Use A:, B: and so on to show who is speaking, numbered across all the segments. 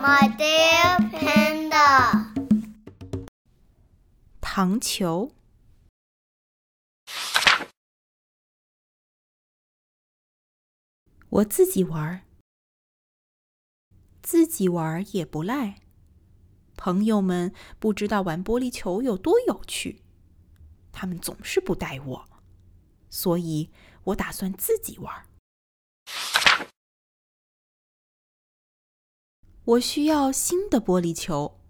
A: My dear panda，
B: 糖球。我自己玩儿，自己玩儿也不赖。朋友们不知道玩玻璃球有多有趣，他们总是不带我，所以我打算自己玩儿。我需要新的玻璃球。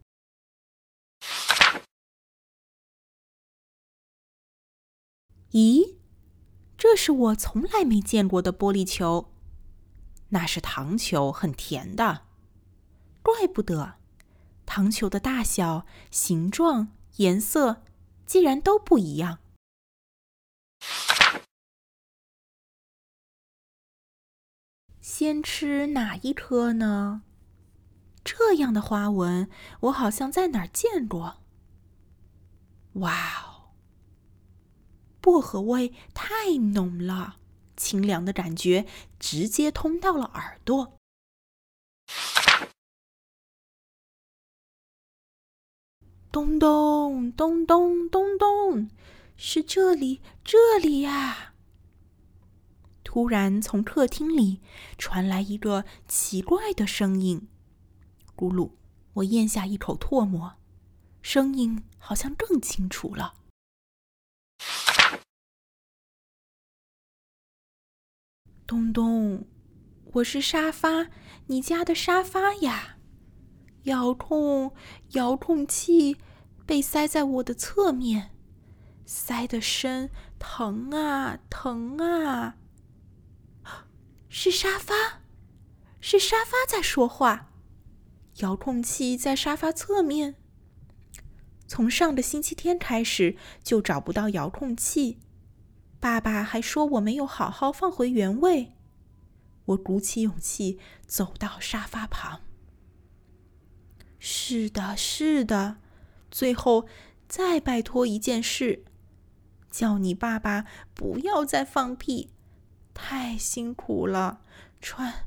B: 咦，这是我从来没见过的玻璃球。那是糖球，很甜的。怪不得，糖球的大小、形状、颜色，竟然都不一样。先吃哪一颗呢？这样的花纹，我好像在哪儿见过。哇哦，薄荷味太浓了。清凉的感觉直接通到了耳朵。咚咚咚咚咚咚，是这里，这里呀！突然，从客厅里传来一个奇怪的声音。咕噜，我咽下一口唾沫，声音好像更清楚了。东东，我是沙发，你家的沙发呀。遥控遥控器被塞在我的侧面，塞得深，疼啊疼啊！是沙发，是沙发在说话。遥控器在沙发侧面。从上个星期天开始就找不到遥控器。爸爸还说我没有好好放回原位。我鼓起勇气走到沙发旁。是的，是的。最后再拜托一件事，叫你爸爸不要再放屁，太辛苦了，喘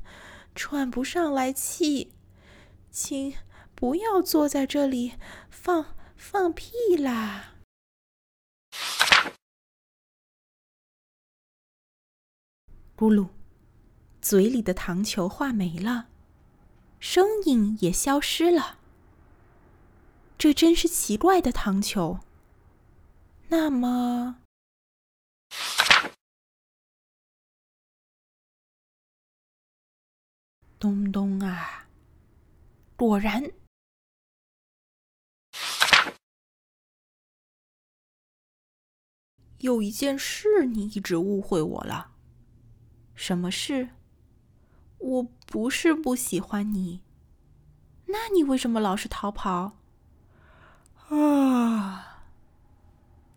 B: 喘不上来气。请不要坐在这里放放屁啦。咕噜，嘴里的糖球化没了，声音也消失了。这真是奇怪的糖球。那么，咚咚啊！果然，有一件事你一直误会我了。什么事？我不是不喜欢你，那你为什么老是逃跑？啊！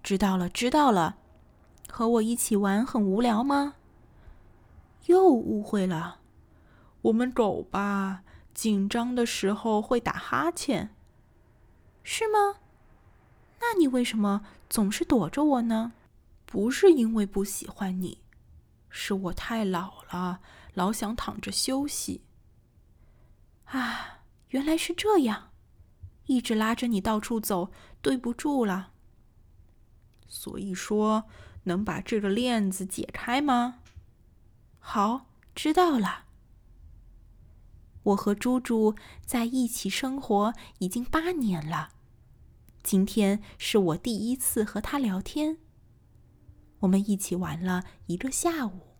B: 知道了，知道了，和我一起玩很无聊吗？又误会了。我们走吧。紧张的时候会打哈欠，是吗？那你为什么总是躲着我呢？不是因为不喜欢你。是我太老了，老想躺着休息。啊，原来是这样，一直拉着你到处走，对不住了。所以说，能把这个链子解开吗？好，知道了。我和猪猪在一起生活已经八年了，今天是我第一次和他聊天。我们一起玩了一个下午。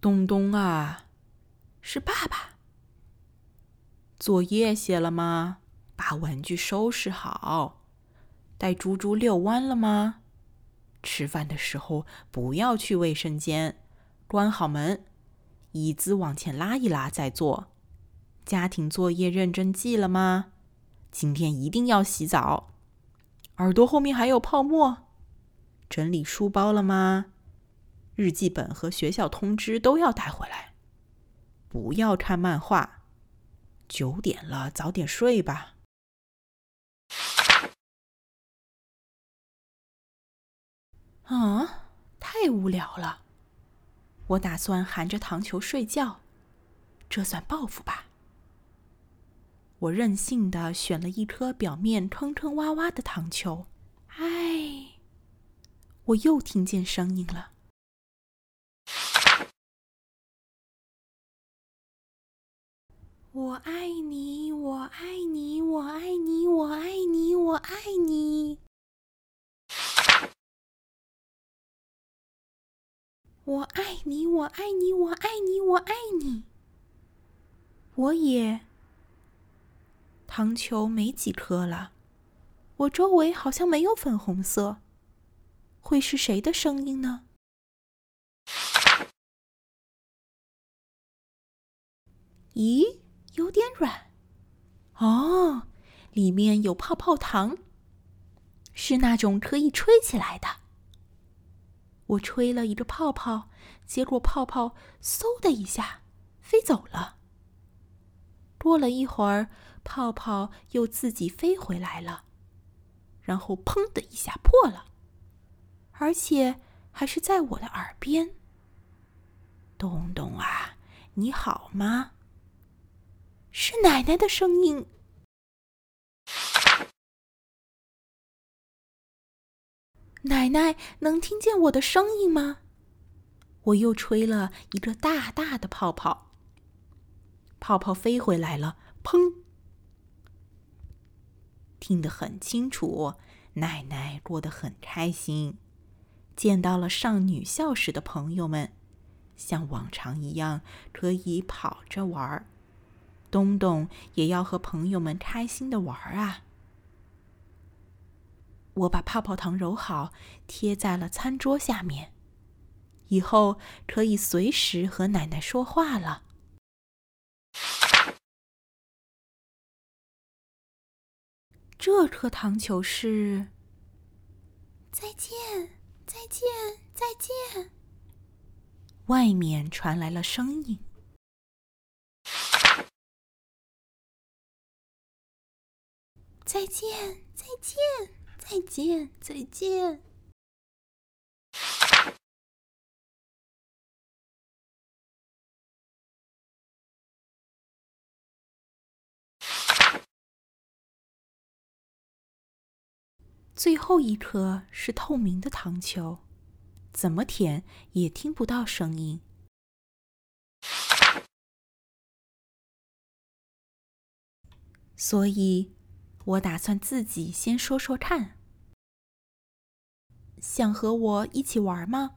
B: 东东啊，是爸爸。作业写了吗？把玩具收拾好。带猪猪遛弯了吗？吃饭的时候不要去卫生间，关好门。椅子往前拉一拉再坐。家庭作业认真记了吗？今天一定要洗澡。耳朵后面还有泡沫。整理书包了吗？日记本和学校通知都要带回来。不要看漫画。九点了，早点睡吧。啊，太无聊了。我打算含着糖球睡觉，这算报复吧。我任性的选了一颗表面坑坑洼洼的糖球，哎，我又听见声音了。我爱你，我爱你，我爱你，我爱你，我爱你。我爱你，我爱你，我爱你，我爱你。我也。糖球没几颗了，我周围好像没有粉红色。会是谁的声音呢？咦，有点软。哦，里面有泡泡糖，是那种可以吹起来的。我吹了一个泡泡，结果泡泡嗖的一下飞走了。过了一会儿，泡泡又自己飞回来了，然后砰的一下破了，而且还是在我的耳边。东东啊，你好吗？是奶奶的声音。奶奶能听见我的声音吗？我又吹了一个大大的泡泡，泡泡飞回来了，砰！听得很清楚，奶奶过得很开心，见到了上女校时的朋友们，像往常一样可以跑着玩儿。东东也要和朋友们开心的玩儿啊。我把泡泡糖揉好，贴在了餐桌下面，以后可以随时和奶奶说话了。这颗糖球是……再见，再见，再见。外面传来了声音。再见，再见。再见，再见。最后一颗是透明的糖球，怎么舔也听不到声音，所以。我打算自己先说说看，想和我一起玩吗？